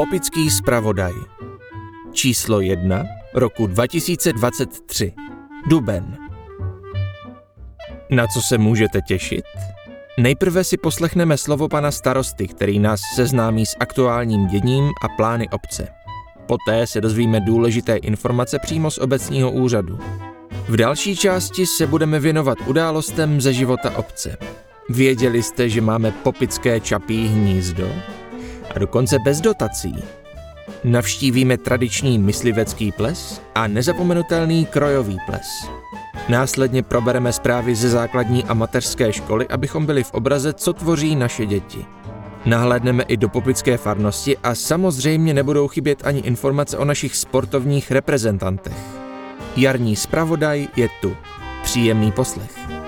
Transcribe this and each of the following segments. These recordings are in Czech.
Popický zpravodaj. Číslo 1 roku 2023. Duben. Na co se můžete těšit? Nejprve si poslechneme slovo pana starosty, který nás seznámí s aktuálním děním a plány obce. Poté se dozvíme důležité informace přímo z obecního úřadu. V další části se budeme věnovat událostem ze života obce. Věděli jste, že máme popické čapí hnízdo? A dokonce bez dotací. Navštívíme tradiční myslivecký ples a nezapomenutelný krojový ples. Následně probereme zprávy ze základní a mateřské školy, abychom byli v obraze, co tvoří naše děti. Nahlédneme i do popické farnosti a samozřejmě nebudou chybět ani informace o našich sportovních reprezentantech. Jarní zpravodaj je tu. Příjemný poslech.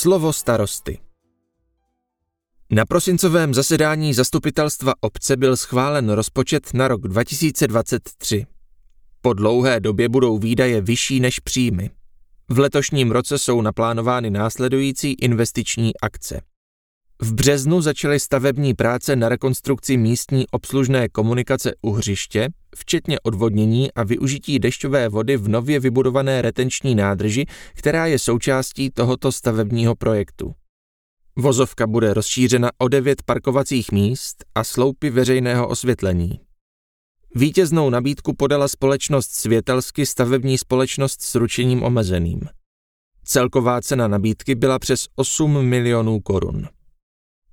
Slovo starosty. Na prosincovém zasedání zastupitelstva obce byl schválen rozpočet na rok 2023. Po dlouhé době budou výdaje vyšší než příjmy. V letošním roce jsou naplánovány následující investiční akce. V březnu začaly stavební práce na rekonstrukci místní obslužné komunikace u hřiště, včetně odvodnění a využití dešťové vody v nově vybudované retenční nádrži, která je součástí tohoto stavebního projektu. Vozovka bude rozšířena o devět parkovacích míst a sloupy veřejného osvětlení. Vítěznou nabídku podala společnost Světelsky stavební společnost s ručením omezeným. Celková cena nabídky byla přes 8 milionů korun.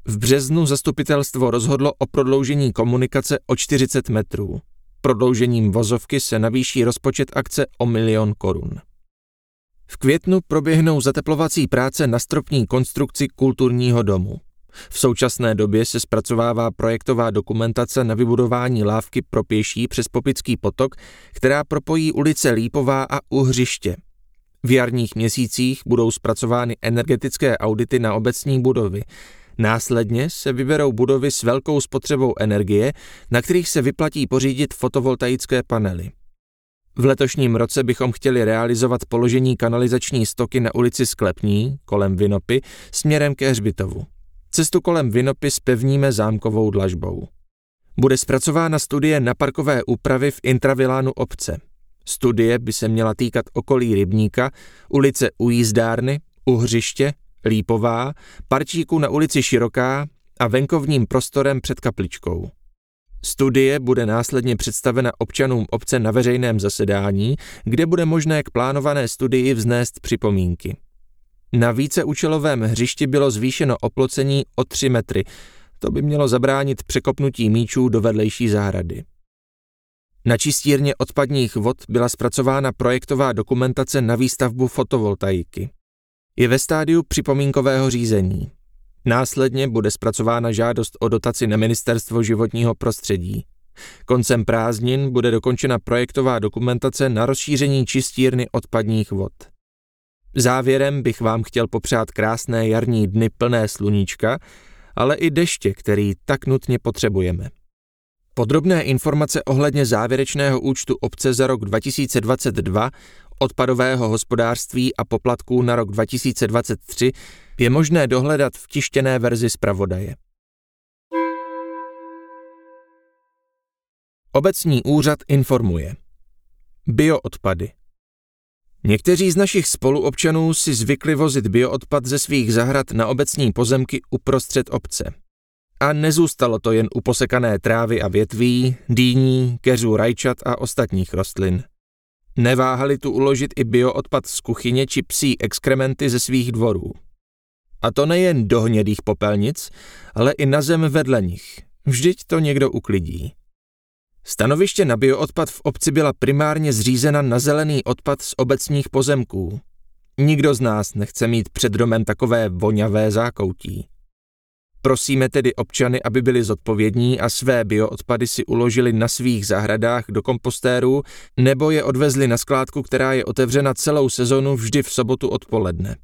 V březnu zastupitelstvo rozhodlo o prodloužení komunikace o 40 metrů. Prodloužením vozovky se navýší rozpočet akce o milion korun. V květnu proběhnou zateplovací práce na stropní konstrukci kulturního domu. V současné době se zpracovává projektová dokumentace na vybudování lávky pro pěší přes Popický potok, která propojí ulice Lípová a Uhřiště. V jarních měsících budou zpracovány energetické audity na obecní budovy. Následně se vyberou budovy s velkou spotřebou energie, na kterých se vyplatí pořídit fotovoltaické panely. V letošním roce bychom chtěli realizovat položení kanalizační stoky na ulici Sklepní, kolem Vinopy, směrem ke Hřbitovu. Cestu kolem Vinopy spevníme zámkovou dlažbou. Bude zpracována studie na parkové úpravy v intravilánu obce. Studie by se měla týkat okolí Rybníka, ulice u jízdárny, Uhřiště, Lípová, parčíku na ulici Široká a venkovním prostorem před kapličkou. Studie bude následně představena občanům obce na veřejném zasedání, kde bude možné k plánované studii vznést připomínky. Na víceúčelovém hřišti bylo zvýšeno oplocení o 3 metry. To by mělo zabránit překopnutí míčů do vedlejší zahrady. Na čistírně odpadních vod byla zpracována projektová dokumentace na výstavbu fotovoltaiky. Je ve stádiu připomínkového řízení. Následně bude zpracována žádost o dotaci na Ministerstvo životního prostředí. Koncem prázdnin bude dokončena projektová dokumentace na rozšíření čistírny odpadních vod. Závěrem bych vám chtěl popřát krásné jarní dny plné sluníčka, ale i deště, který tak nutně potřebujeme. Podrobné informace ohledně závěrečného účtu obce za rok 2022, odpadového hospodářství a poplatků na rok 2023 je možné dohledat v tištěné verzi zpravodaje. Obecní úřad informuje. Bioodpady. Někteří z našich spoluobčanů si zvykli vozit bioodpad ze svých zahrad na obecní pozemky uprostřed obce. A nezůstalo to jen u posekané trávy a větví, dýní, keřů rajčat a ostatních rostlin. Neváhali tu uložit i bioodpad z kuchyně či psí exkrementy ze svých dvorů. A to nejen do hnědých popelnic, ale i na zem vedle nich. Vždyť to někdo uklidí. Stanoviště na bioodpad v obci byla primárně zřízena na zelený odpad z obecních pozemků. Nikdo z nás nechce mít před domem takové voňavé zákoutí. Prosíme tedy občany, aby byli zodpovědní a své bioodpady si uložili na svých zahradách do kompostérů nebo je odvezli na skládku, která je otevřena celou sezonu vždy v sobotu odpoledne.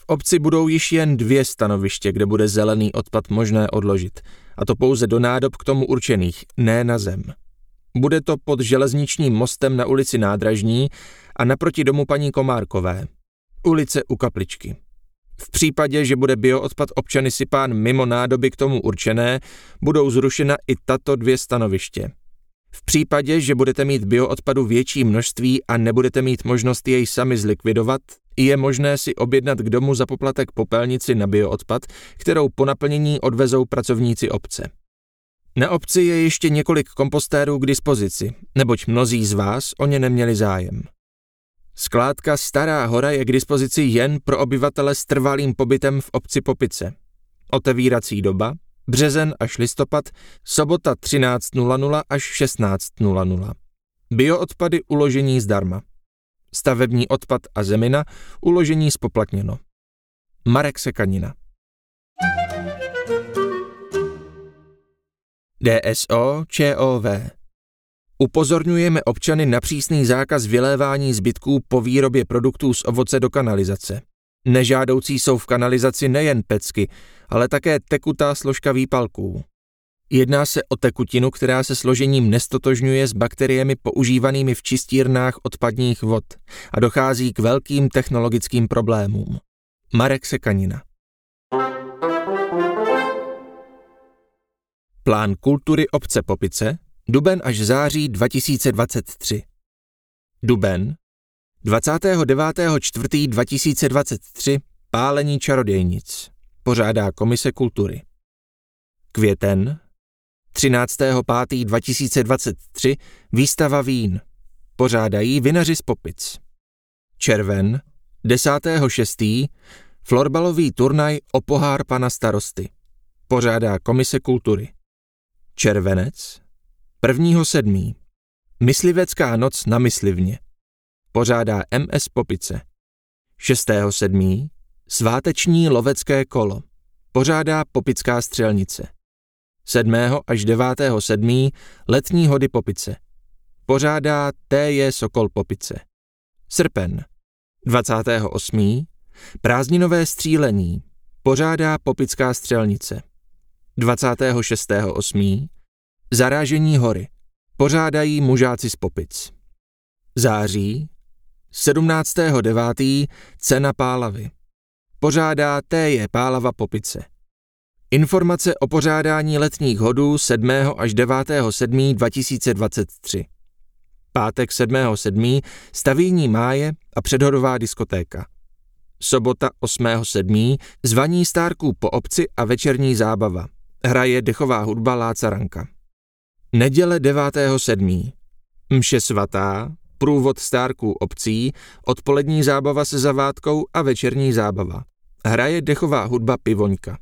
V obci budou již jen dvě stanoviště, kde bude zelený odpad možné odložit, a to pouze do nádob k tomu určených, ne na zem. Bude to pod železničním mostem na ulici Nádražní a naproti domu paní Komárkové. Ulice u kapličky. V případě, že bude bioodpad občany sypán mimo nádoby k tomu určené, budou zrušena i tato dvě stanoviště. V případě, že budete mít bioodpadu větší množství a nebudete mít možnost jej sami zlikvidovat, je možné si objednat k domu za poplatek popelnici na bioodpad, kterou po naplnění odvezou pracovníci obce. Na obci je ještě několik kompostérů k dispozici, neboť mnozí z vás o ně neměli zájem. Skládka Stará hora je k dispozici jen pro obyvatele s trvalým pobytem v obci Popice. Otevírací doba březen až listopad, sobota 13.00 až 16.00. Bioodpady uložení zdarma. Stavební odpad a zemina uložení spoplatněno. Marek Sekanina DSO ČOV Upozorňujeme občany na přísný zákaz vylévání zbytků po výrobě produktů z ovoce do kanalizace. Nežádoucí jsou v kanalizaci nejen pecky, ale také tekutá složka výpalků. Jedná se o tekutinu, která se složením nestotožňuje s bakteriemi používanými v čistírnách odpadních vod a dochází k velkým technologickým problémům. Marek Sekanina Plán kultury obce Popice Duben až září 2023 Duben 29.4.2023 Pálení čarodějnic. Pořádá Komise kultury. Květen 13.5.2023 Výstava vín. Pořádají vinaři z Popic. Červen 10.6. Florbalový turnaj o pohár pana starosty. Pořádá Komise kultury. Červenec 1.7. Myslivecká noc na myslivně pořádá MS Popice. 6.7. Sváteční lovecké kolo pořádá Popická střelnice. 7. až 9.7. letní hody Popice pořádá TJ Sokol Popice. Srpen 28. prázdninové střílení pořádá Popická střelnice. 26.8. zarážení hory pořádají mužáci z Popic. Září 17.9. Cena pálavy. Pořádá TJ Pálava Popice. Informace o pořádání letních hodů 7. až 9.7. 2023. Pátek 7.7. Stavění máje a předhodová diskotéka. Sobota 8.7. Zvaní stárků po obci a večerní zábava. Hraje dechová hudba Lácaranka. Neděle 9.7. Mše svatá, průvod stárků obcí, odpolední zábava se zavátkou a večerní zábava. Hraje dechová hudba Pivoňka.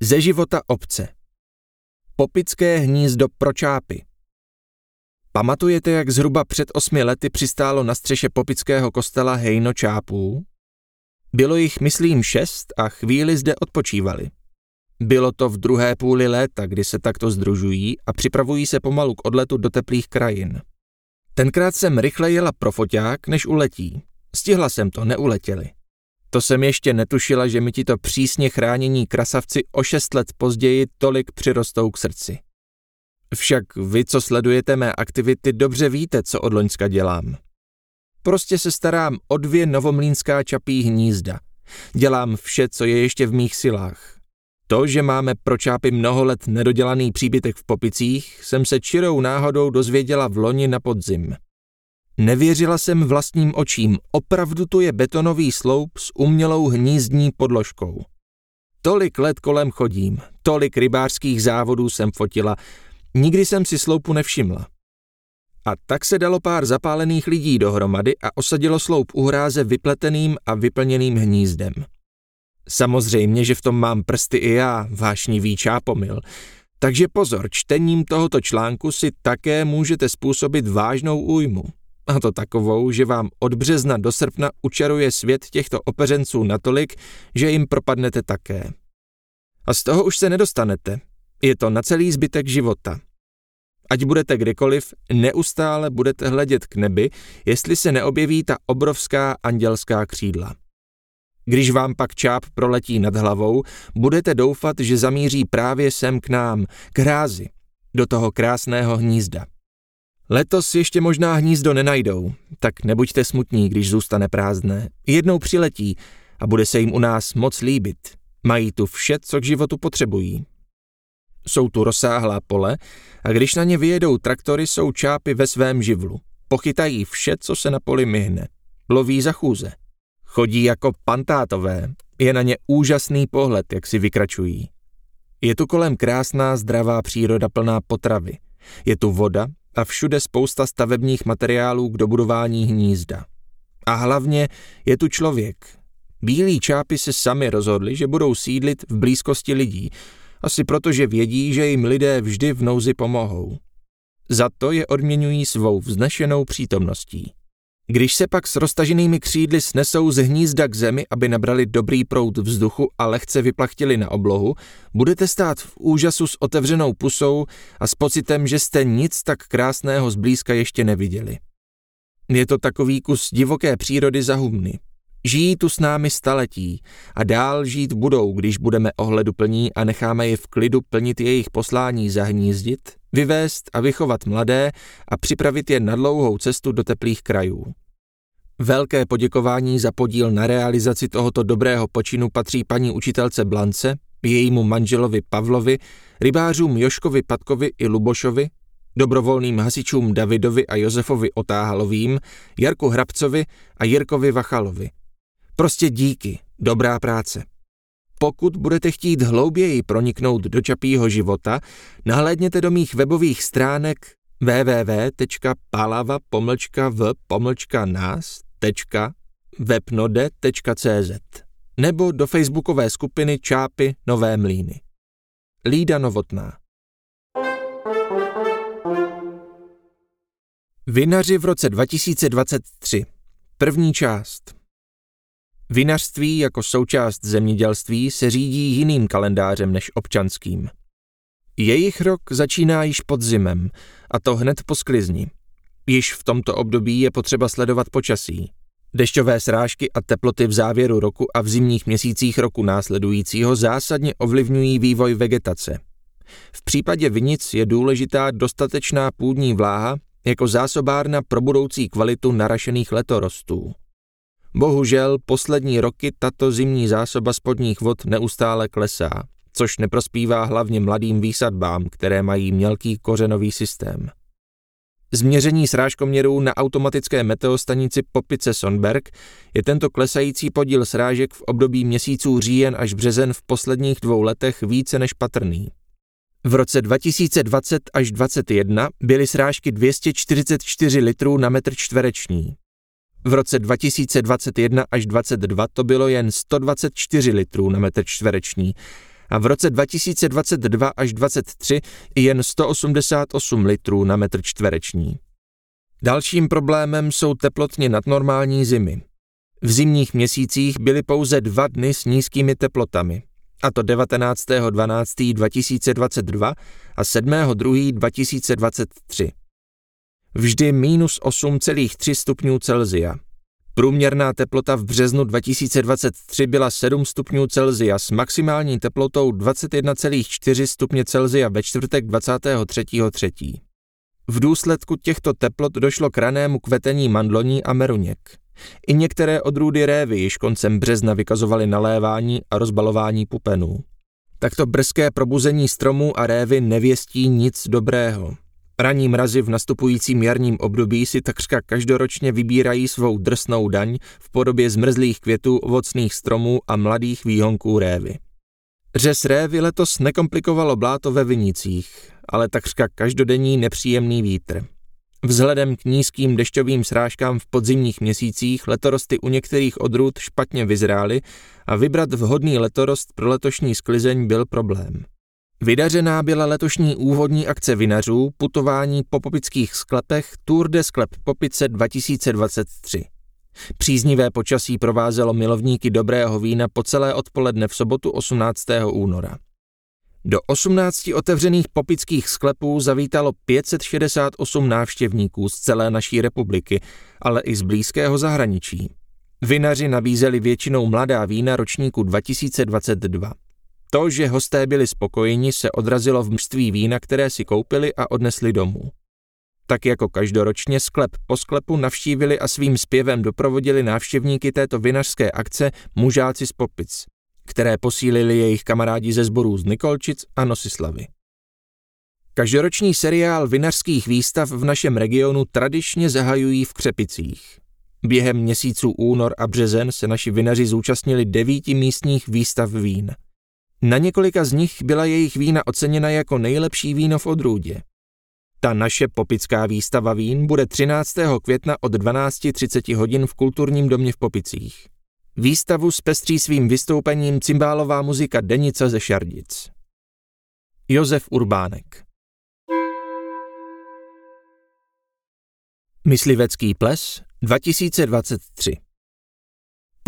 Ze života obce Popické hnízdo pro čápy Pamatujete, jak zhruba před osmi lety přistálo na střeše Popického kostela hejno čápů? Bylo jich, myslím, šest a chvíli zde odpočívali. Bylo to v druhé půli léta, kdy se takto združují a připravují se pomalu k odletu do teplých krajin. Tenkrát jsem rychle jela pro foťák, než uletí. Stihla jsem to, neuletěli. To jsem ještě netušila, že mi tito přísně chránění krasavci o šest let později tolik přirostou k srdci. Však vy, co sledujete mé aktivity, dobře víte, co od Loňska dělám. Prostě se starám o dvě novomlínská čapí hnízda. Dělám vše, co je ještě v mých silách. To, že máme pro čápy mnoho let nedodělaný příbytek v Popicích, jsem se čirou náhodou dozvěděla v loni na podzim. Nevěřila jsem vlastním očím, opravdu to je betonový sloup s umělou hnízdní podložkou. Tolik let kolem chodím, tolik rybářských závodů jsem fotila, nikdy jsem si sloupu nevšimla. A tak se dalo pár zapálených lidí dohromady a osadilo sloup u hráze vypleteným a vyplněným hnízdem. Samozřejmě, že v tom mám prsty i já, vášnivý čápomil. Takže pozor, čtením tohoto článku si také můžete způsobit vážnou újmu. A to takovou, že vám od března do srpna učaruje svět těchto opeřenců natolik, že jim propadnete také. A z toho už se nedostanete. Je to na celý zbytek života. Ať budete kdekoliv, neustále budete hledět k nebi, jestli se neobjeví ta obrovská andělská křídla. Když vám pak čáp proletí nad hlavou, budete doufat, že zamíří právě sem k nám, k hrázi, do toho krásného hnízda. Letos ještě možná hnízdo nenajdou, tak nebuďte smutní, když zůstane prázdné. Jednou přiletí a bude se jim u nás moc líbit. Mají tu vše, co k životu potřebují. Jsou tu rozsáhlá pole a když na ně vyjedou traktory, jsou čápy ve svém živlu. Pochytají vše, co se na poli myhne. Loví za chůze. Chodí jako pantátové. Je na ně úžasný pohled, jak si vykračují. Je tu kolem krásná, zdravá příroda plná potravy. Je tu voda a všude spousta stavebních materiálů k dobudování hnízda. A hlavně je tu člověk. Bílí čápy se sami rozhodli, že budou sídlit v blízkosti lidí, asi protože vědí, že jim lidé vždy v nouzi pomohou. Za to je odměňují svou vznešenou přítomností. Když se pak s roztaženými křídly snesou z hnízda k zemi, aby nabrali dobrý proud vzduchu a lehce vyplachtili na oblohu, budete stát v úžasu s otevřenou pusou a s pocitem, že jste nic tak krásného zblízka ještě neviděli. Je to takový kus divoké přírody za humny. Žijí tu s námi staletí a dál žít budou, když budeme ohleduplní a necháme je v klidu plnit jejich poslání zahnízdit, vyvést a vychovat mladé a připravit je na dlouhou cestu do teplých krajů. Velké poděkování za podíl na realizaci tohoto dobrého počinu patří paní učitelce Blance, jejímu manželovi Pavlovi, rybářům Joškovi Patkovi i Lubošovi, dobrovolným hasičům Davidovi a Josefovi Otáhalovým, Jarku Hrabcovi a Jirkovi Vachalovi. Prostě díky, dobrá práce. Pokud budete chtít hlouběji proniknout do čapího života, nahlédněte do mých webových stránek www.palava-v-nas.webnode.cz nebo do facebookové skupiny Čápy Nové mlíny. Lída Novotná Vinaři v roce 2023 První část Vinařství jako součást zemědělství se řídí jiným kalendářem než občanským. Jejich rok začíná již podzimem, a to hned po sklizni. Již v tomto období je potřeba sledovat počasí. Dešťové srážky a teploty v závěru roku a v zimních měsících roku následujícího zásadně ovlivňují vývoj vegetace. V případě vinic je důležitá dostatečná půdní vláha jako zásobárna pro budoucí kvalitu narašených letorostů. Bohužel poslední roky tato zimní zásoba spodních vod neustále klesá, což neprospívá hlavně mladým výsadbám, které mají mělký kořenový systém. Změření srážkoměrů na automatické meteostanici Popice Sonberg je tento klesající podíl srážek v období měsíců říjen až březen v posledních dvou letech více než patrný. V roce 2020 až 2021 byly srážky 244 litrů na metr čtvereční, v roce 2021 až 2022 to bylo jen 124 litrů na metr čtvereční a v roce 2022 až 2023 jen 188 litrů na metr čtvereční. Dalším problémem jsou teplotně nadnormální zimy. V zimních měsících byly pouze dva dny s nízkými teplotami, a to 19.12.2022 a 7.2.2023 vždy minus 8,3 stupňů Celzia. Průměrná teplota v březnu 2023 byla 7 stupňů Celzia s maximální teplotou 21,4 stupně Celzia ve čtvrtek 23.3. V důsledku těchto teplot došlo k ranému kvetení mandloní a meruněk. I některé odrůdy révy již koncem března vykazovaly nalévání a rozbalování pupenů. Takto brzké probuzení stromů a révy nevěstí nic dobrého. Ranní mrazy v nastupujícím jarním období si takřka každoročně vybírají svou drsnou daň v podobě zmrzlých květů, ovocných stromů a mladých výhonků révy. Řez révy letos nekomplikovalo bláto ve vinicích, ale takřka každodenní nepříjemný vítr. Vzhledem k nízkým dešťovým srážkám v podzimních měsících letorosty u některých odrůd špatně vyzrály a vybrat vhodný letorost pro letošní sklizeň byl problém. Vydařená byla letošní úvodní akce vinařů putování po popických sklepech Tour de Sklep Popice 2023. Příznivé počasí provázelo milovníky dobrého vína po celé odpoledne v sobotu 18. února. Do 18 otevřených popických sklepů zavítalo 568 návštěvníků z celé naší republiky, ale i z blízkého zahraničí. Vinaři nabízeli většinou mladá vína ročníku 2022. To, že hosté byli spokojeni, se odrazilo v množství vína, které si koupili a odnesli domů. Tak jako každoročně sklep po sklepu navštívili a svým zpěvem doprovodili návštěvníky této vinařské akce mužáci z Popic, které posílili jejich kamarádi ze sborů z Nikolčic a Nosislavy. Každoroční seriál vinařských výstav v našem regionu tradičně zahajují v Křepicích. Během měsíců únor a březen se naši vinaři zúčastnili devíti místních výstav vín. Na několika z nich byla jejich vína oceněna jako nejlepší víno v odrůdě. Ta naše popická výstava vín bude 13. května od 12.30 hodin v kulturním domě v Popicích. Výstavu zpestří svým vystoupením cymbálová muzika Denica ze Šardic. Josef Urbánek Myslivecký ples 2023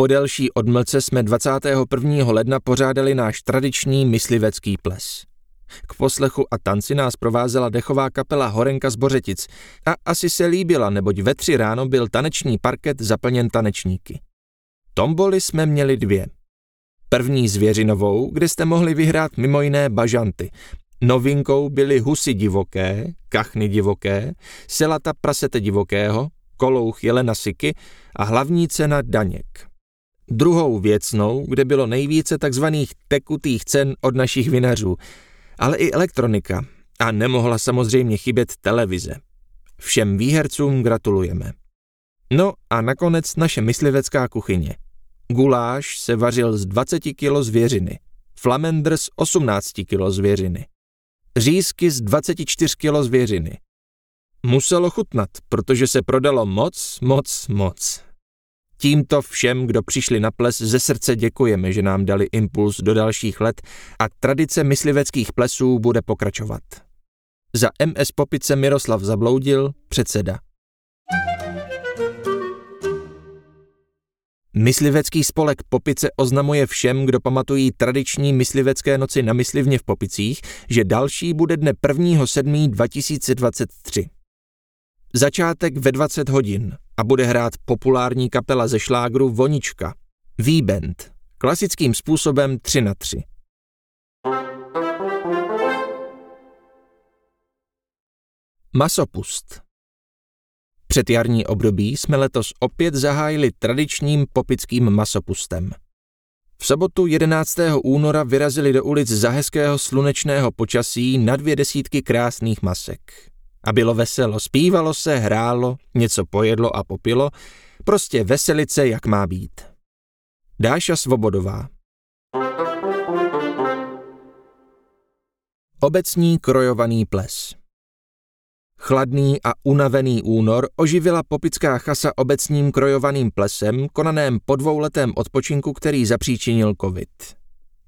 Po delší odmlce jsme 21. ledna pořádali náš tradiční myslivecký ples. K poslechu a tanci nás provázela dechová kapela Horenka z Bořetic a asi se líbila, neboť ve tři ráno byl taneční parket zaplněn tanečníky. Tomboli jsme měli dvě. První zvěřinovou, kde jste mohli vyhrát mimo jiné bažanty. Novinkou byly husy divoké, kachny divoké, selata prasete divokého, kolouch jelena siky a hlavní cena daněk. Druhou věcnou, kde bylo nejvíce takzvaných tekutých cen od našich vinařů, ale i elektronika. A nemohla samozřejmě chybět televize. Všem výhercům gratulujeme. No a nakonec naše myslivecká kuchyně. Guláš se vařil z 20 kg zvěřiny, flamendr z 18 kg zvěřiny, řízky z 24 kg zvěřiny. Muselo chutnat, protože se prodalo moc, moc, moc. Tímto všem, kdo přišli na ples, ze srdce děkujeme, že nám dali impuls do dalších let a tradice mysliveckých plesů bude pokračovat. Za MS Popice Miroslav Zabloudil, předseda. Myslivecký spolek Popice oznamuje všem, kdo pamatují tradiční myslivecké noci na myslivně v Popicích, že další bude dne 1.7.2023. Začátek ve 20 hodin a bude hrát populární kapela ze šlágru Vonička, V-Band, klasickým způsobem 3 na 3. Masopust Před jarní období jsme letos opět zahájili tradičním popickým masopustem. V sobotu 11. února vyrazili do ulic za hezkého slunečného počasí na dvě desítky krásných masek. A bylo veselo, zpívalo se, hrálo, něco pojedlo a popilo, prostě veselice, jak má být. Dáša Svobodová Obecní krojovaný ples Chladný a unavený únor oživila popická chasa obecním krojovaným plesem, konaném po dvouletém odpočinku, který zapříčinil covid.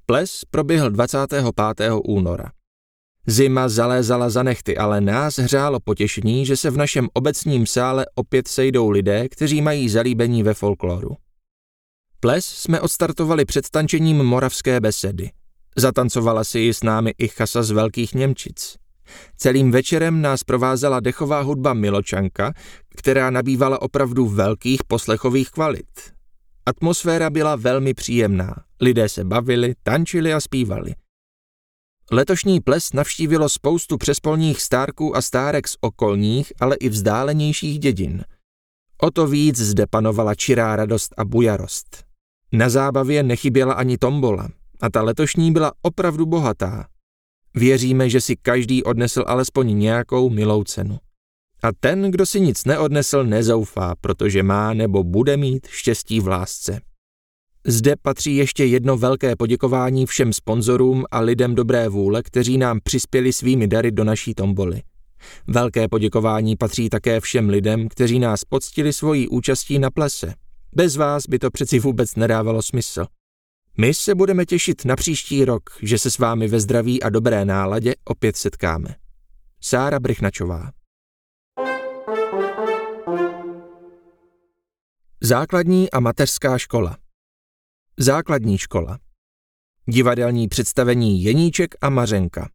Ples proběhl 25. února. Zima zalézala za nechty, ale nás hřálo potěšení, že se v našem obecním sále opět sejdou lidé, kteří mají zalíbení ve folkloru. Ples jsme odstartovali před tančením moravské besedy. Zatancovala si ji s námi i chasa z Velkých Němčic. Celým večerem nás provázela dechová hudba Miločanka, která nabývala opravdu velkých poslechových kvalit. Atmosféra byla velmi příjemná. Lidé se bavili, tančili a zpívali. Letošní ples navštívilo spoustu přespolních stárků a stárek z okolních, ale i vzdálenějších dědin. O to víc zde panovala čirá radost a bujarost. Na zábavě nechyběla ani tombola a ta letošní byla opravdu bohatá. Věříme, že si každý odnesl alespoň nějakou milou cenu. A ten, kdo si nic neodnesl, nezoufá, protože má nebo bude mít štěstí v lásce. Zde patří ještě jedno velké poděkování všem sponzorům a lidem dobré vůle, kteří nám přispěli svými dary do naší tomboly. Velké poděkování patří také všem lidem, kteří nás poctili svojí účastí na plese. Bez vás by to přeci vůbec nedávalo smysl. My se budeme těšit na příští rok, že se s vámi ve zdraví a dobré náladě opět setkáme. Sára Brychnačová Základní a mateřská škola Základní škola. Divadelní představení Jeníček a Mařenka.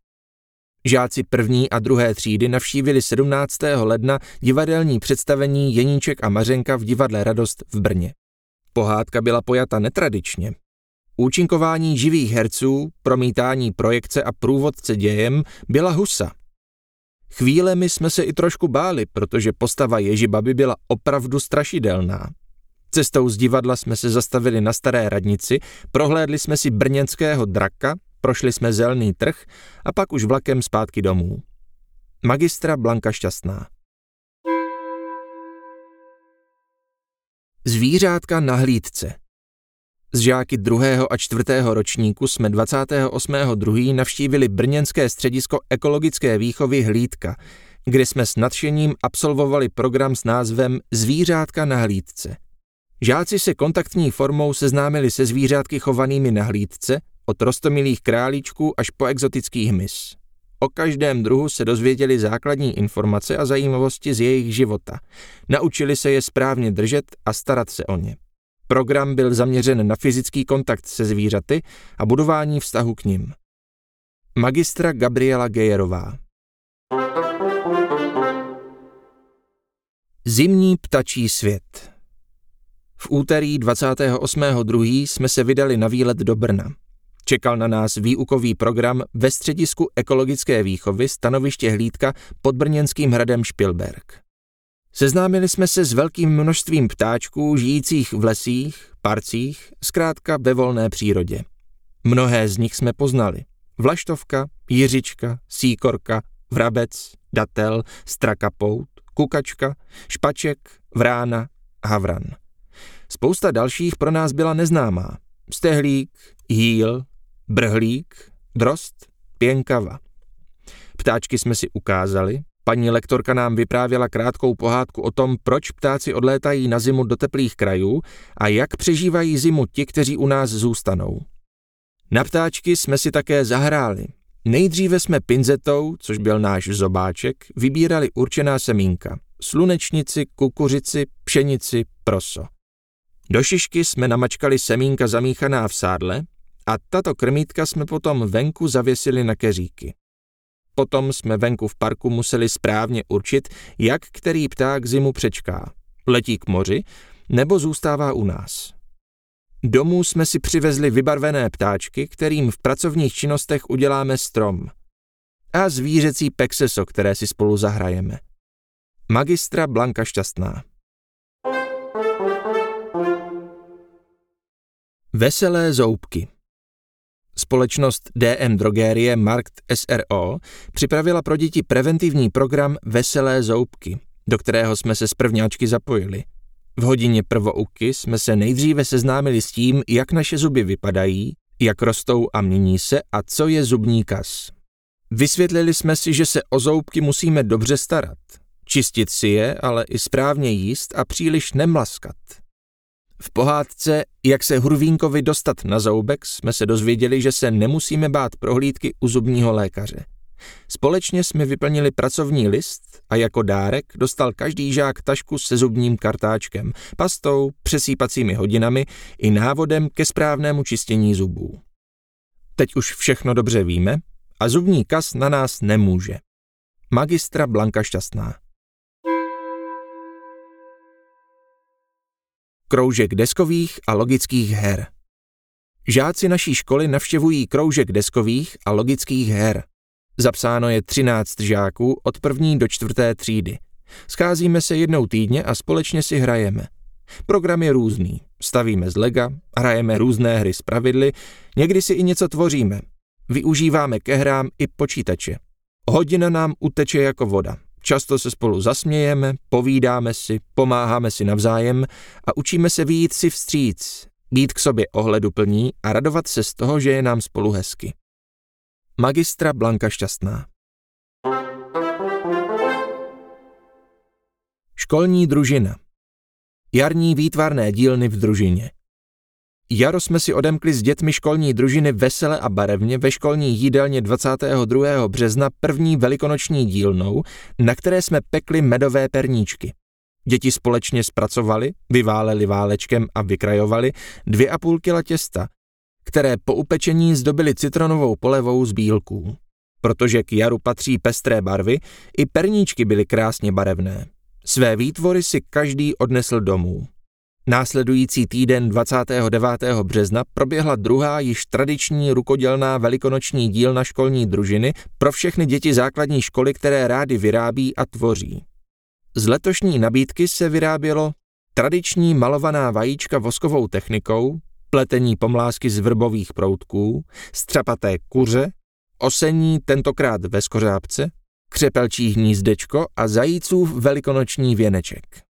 Žáci první a druhé třídy navštívili 17. ledna divadelní představení Jeníček a Mařenka v divadle Radost v Brně. Pohádka byla pojata netradičně. Účinkování živých herců, promítání projekce a průvodce dějem byla husa. Chvílemi jsme se i trošku báli, protože postava Ježibaby byla opravdu strašidelná. Cestou z divadla jsme se zastavili na staré radnici, prohlédli jsme si brněnského draka, prošli jsme zelný trh a pak už vlakem zpátky domů. Magistra Blanka Šťastná Zvířátka na hlídce z žáky druhého a čtvrtého ročníku jsme 28.2. navštívili brněnské středisko ekologické výchovy Hlídka, kde jsme s nadšením absolvovali program s názvem Zvířátka na hlídce. Žáci se kontaktní formou seznámili se zvířátky chovanými na hlídce, od rostomilých králíčků až po exotický hmyz. O každém druhu se dozvěděli základní informace a zajímavosti z jejich života. Naučili se je správně držet a starat se o ně. Program byl zaměřen na fyzický kontakt se zvířaty a budování vztahu k nim. Magistra Gabriela Gejerová Zimní ptačí svět V úterý 28.2. jsme se vydali na výlet do Brna. Čekal na nás výukový program ve středisku ekologické výchovy stanoviště hlídka pod brněnským hradem Špilberg. Seznámili jsme se s velkým množstvím ptáčků žijících v lesích, parcích, zkrátka ve volné přírodě. Mnohé z nich jsme poznali. Vlaštovka, jiřička, síkorka, vrabec, datel, strakapout, kukačka, špaček, vrána, havran. Spousta dalších pro nás byla neznámá. Stehlík, jíl, brhlík, drost, pěnkava. Ptáčky jsme si ukázali, Paní lektorka nám vyprávěla krátkou pohádku o tom, proč ptáci odlétají na zimu do teplých krajů a jak přežívají zimu ti, kteří u nás zůstanou. Na ptáčky jsme si také zahráli. Nejdříve jsme pinzetou, což byl náš zobáček, vybírali určená semínka. Slunečnici, kukuřici, pšenici, proso. Do šišky jsme namačkali semínka zamíchaná v sádle a tato krmítka jsme potom venku zavěsili na keříky. Potom jsme venku v parku museli správně určit, jak který pták zimu přečká. Letí k moři nebo zůstává u nás. Domů jsme si přivezli vybarvené ptáčky, kterým v pracovních činnostech uděláme strom. A zvířecí pexeso, které si spolu zahrajeme. Magistra Blanka Šťastná Veselé zoubky Společnost DM Drogerie Markt SRO připravila pro děti preventivní program Veselé zoubky, do kterého jsme se z prvňáčky zapojili. V hodině prvouky jsme se nejdříve seznámili s tím, jak naše zuby vypadají, jak rostou a mění se a co je zubní kas. Vysvětlili jsme si, že se o zoubky musíme dobře starat. Čistit si je, ale i správně jíst a příliš nemlaskat. V pohádce Jak se Hurvínkovi dostat na zoubek jsme se dozvěděli, že se nemusíme bát prohlídky u zubního lékaře. Společně jsme vyplnili pracovní list a jako dárek dostal každý žák tašku se zubním kartáčkem, pastou, přesýpacími hodinami i návodem ke správnému čištění zubů. Teď už všechno dobře víme a zubní kas na nás nemůže. Magistra Blanka Šťastná Kroužek deskových a logických her. Žáci naší školy navštěvují kroužek deskových a logických her. Zapsáno je 13 žáků od první do čtvrté třídy. Scházíme se jednou týdně a společně si hrajeme. Program je různý. Stavíme z lega, hrajeme různé hry z pravidly, někdy si i něco tvoříme. Využíváme ke hrám i počítače. Hodina nám uteče jako voda. Často se spolu zasmějeme, povídáme si, pomáháme si navzájem a učíme se výjít si vstříc, být k sobě ohleduplní a radovat se z toho, že je nám spolu hezky. Magistra Blanka Šťastná. Školní družina. Jarní výtvarné dílny v družině Jaro jsme si odemkli s dětmi školní družiny vesele a barevně ve školní jídelně 22. března první velikonoční dílnou, na které jsme pekli medové perníčky. Děti společně zpracovali, vyváleli válečkem a vykrajovali dvě a půl kila těsta, které po upečení zdobili citronovou polevou z bílků. Protože k jaru patří pestré barvy, i perníčky byly krásně barevné. Své výtvory si každý odnesl domů. Následující týden 29. března proběhla druhá již tradiční rukodělná velikonoční dílna školní družiny pro všechny děti základní školy, které rády vyrábí a tvoří. Z letošní nabídky se vyrábělo tradiční malovaná vajíčka voskovou technikou, pletení pomlásky z vrbových proutků, střapaté kuře, osení tentokrát ve skořápce, křepelčí hnízdečko a zajícův velikonoční věneček.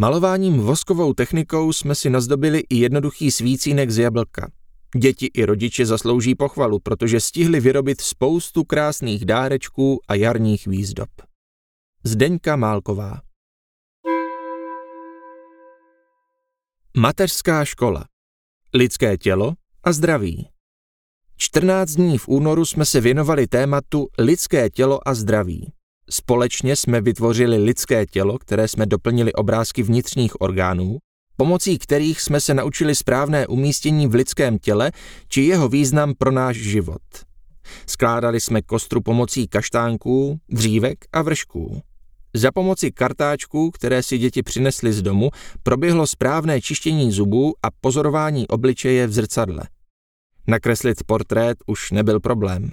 Malováním voskovou technikou jsme si nazdobili i jednoduchý svícínek z jablka. Děti i rodiče zaslouží pochvalu, protože stihli vyrobit spoustu krásných dárečků a jarních výzdob. Zdeňka Málková Mateřská škola Lidské tělo a zdraví 14 dní v únoru jsme se věnovali tématu lidské tělo a zdraví. Společně jsme vytvořili lidské tělo, které jsme doplnili obrázky vnitřních orgánů, pomocí kterých jsme se naučili správné umístění v lidském těle či jeho význam pro náš život. Skládali jsme kostru pomocí kaštánků, dřívek a vršků. Za pomoci kartáčků, které si děti přinesly z domu, proběhlo správné čištění zubů a pozorování obličeje v zrcadle. Nakreslit portrét už nebyl problém.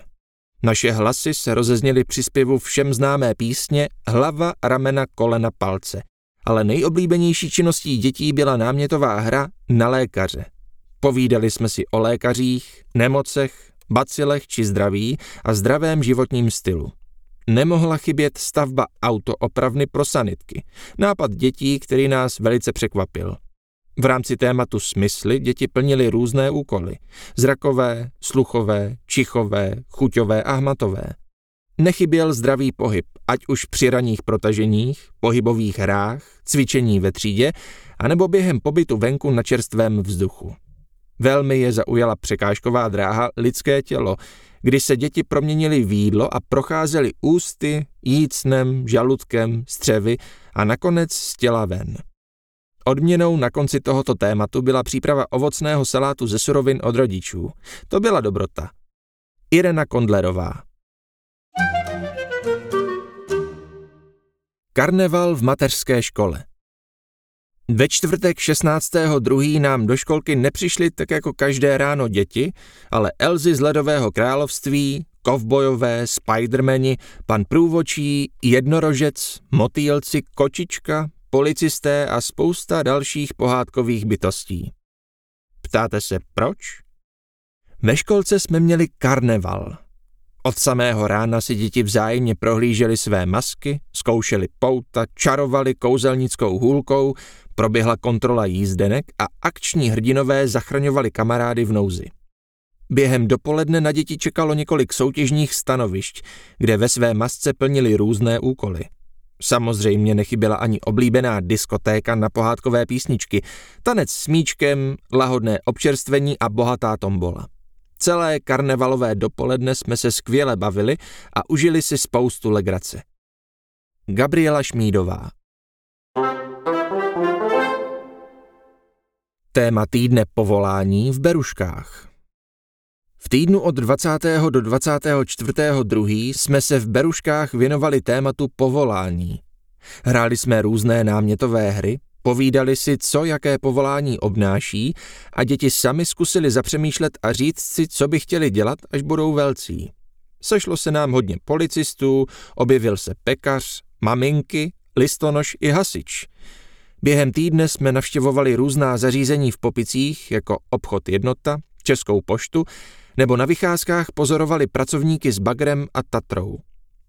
Naše hlasy se rozezněly při zpěvu všem známé písně Hlava, ramena, kolena, palce. Ale nejoblíbenější činností dětí byla námětová hra na lékaře. Povídali jsme si o lékařích, nemocech, bacilech či zdraví a zdravém životním stylu. Nemohla chybět stavba autoopravny pro sanitky. Nápad dětí, který nás velice překvapil. V rámci tématu smysly děti plnily různé úkoly. Zrakové, sluchové, čichové, chuťové a hmatové. Nechyběl zdravý pohyb, ať už při raných protaženích, pohybových hrách, cvičení ve třídě, anebo během pobytu venku na čerstvém vzduchu. Velmi je zaujala překážková dráha lidské tělo, kdy se děti proměnily v jídlo a procházely ústy, jícnem, žaludkem, střevy a nakonec z těla ven. Odměnou na konci tohoto tématu byla příprava ovocného salátu ze surovin od rodičů. To byla dobrota. Irena Kondlerová Karneval v mateřské škole ve čtvrtek 16.2. nám do školky nepřišly tak jako každé ráno děti, ale Elzy z Ledového království, kovbojové, spidermani, pan průvočí, jednorožec, motýlci, kočička, policisté a spousta dalších pohádkových bytostí. Ptáte se proč? Ve školce jsme měli karneval. Od samého rána si děti vzájemně prohlíželi své masky, zkoušeli pouta, čarovali kouzelnickou hůlkou, proběhla kontrola jízdenek a akční hrdinové zachraňovali kamarády v nouzi. Během dopoledne na děti čekalo několik soutěžních stanovišť, kde ve své masce plnili různé úkoly. Samozřejmě nechyběla ani oblíbená diskotéka na pohádkové písničky, tanec s míčkem, lahodné občerstvení a bohatá tombola. Celé karnevalové dopoledne jsme se skvěle bavili a užili si spoustu legrace. Gabriela Šmídová Téma týdne povolání v Beruškách v týdnu od 20. do 24. 2. jsme se v Beruškách věnovali tématu povolání. Hráli jsme různé námětové hry, povídali si, co jaké povolání obnáší a děti sami zkusili zapřemýšlet a říct si, co by chtěli dělat, až budou velcí. Sešlo se nám hodně policistů, objevil se pekař, maminky, listonoš i hasič. Během týdne jsme navštěvovali různá zařízení v Popicích, jako obchod Jednota, Českou poštu nebo na vycházkách pozorovali pracovníky s Bagrem a Tatrou.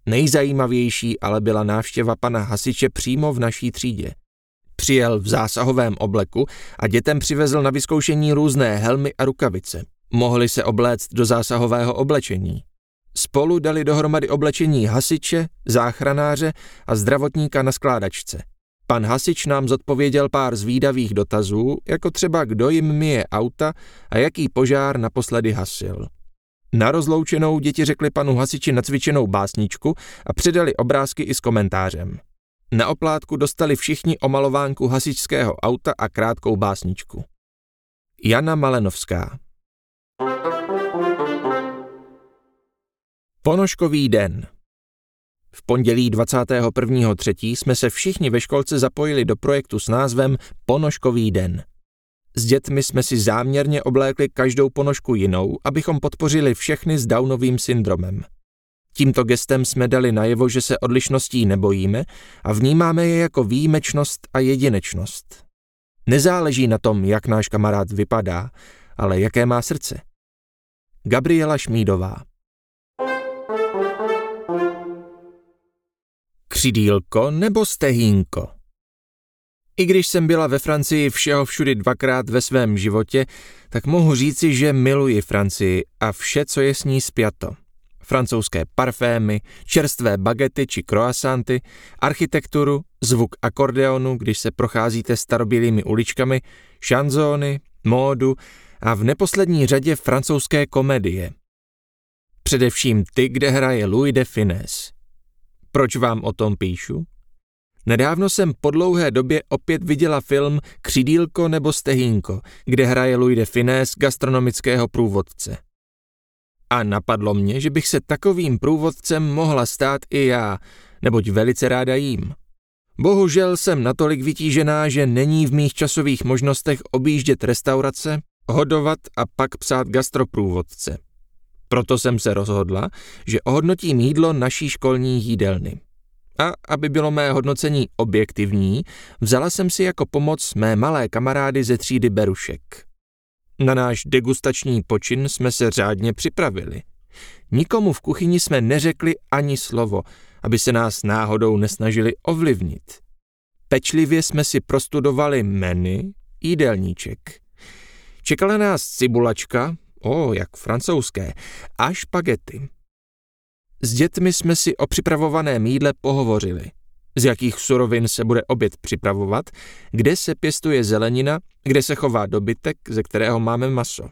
Nejzajímavější ale byla návštěva pana hasiče přímo v naší třídě. Přijel v zásahovém obleku a dětem přivezl na vyzkoušení různé helmy a rukavice. Mohli se obléct do zásahového oblečení. Spolu dali dohromady oblečení hasiče, záchranáře a zdravotníka na skládačce. Pan hasič nám zodpověděl pár zvídavých dotazů, jako třeba kdo jim myje auta a jaký požár naposledy hasil. Na rozloučenou děti řekli panu hasiči nacvičenou básničku a přidali obrázky i s komentářem. Na oplátku dostali všichni omalovánku hasičského auta a krátkou básničku. Jana Malenovská Ponožkový den V pondělí 21.3. jsme se všichni ve školce zapojili do projektu s názvem Ponožkový den. S dětmi jsme si záměrně oblékli každou ponožku jinou, abychom podpořili všechny s Downovým syndromem. Tímto gestem jsme dali najevo, že se odlišností nebojíme a vnímáme je jako výjimečnost a jedinečnost. Nezáleží na tom, jak náš kamarád vypadá, ale jaké má srdce. Gabriela Šmídová Křidílko nebo stehínko? I když jsem byla ve Francii všeho všudy dvakrát ve svém životě, tak mohu říci, že miluji Francii a vše, co je s ní spjato. Francouzské parfémy, čerstvé bagety či croissanty, architekturu, zvuk akordeonu, když se procházíte starobílými uličkami, šanzóny, módu a v neposlední řadě francouzské komedie. Především ty, kde hraje Louis de Finesse. Proč vám o tom píšu? Nedávno jsem po dlouhé době opět viděla film Křidílko nebo Stehínko, kde hraje Louis de Finesse gastronomického průvodce. A napadlo mě, že bych se takovým průvodcem mohla stát i já, neboť velice ráda jím. Bohužel jsem natolik vytížená, že není v mých časových možnostech objíždět restaurace, hodovat a pak psát gastroprůvodce. Proto jsem se rozhodla, že ohodnotím jídlo naší školní jídelny. A aby bylo mé hodnocení objektivní, vzala jsem si jako pomoc mé malé kamarády ze třídy Berušek. Na náš degustační počin jsme se řádně připravili. Nikomu v kuchyni jsme neřekli ani slovo, aby se nás náhodou nesnažili ovlivnit. Pečlivě jsme si prostudovali menu, jídelníček. Čekala nás cibulačka, o, jak francouzské, a špagety. S dětmi jsme si o připravovaném jídle pohovořili. Z jakých surovin se bude oběd připravovat, kde se pěstuje zelenina, kde se chová dobytek, ze kterého máme maso.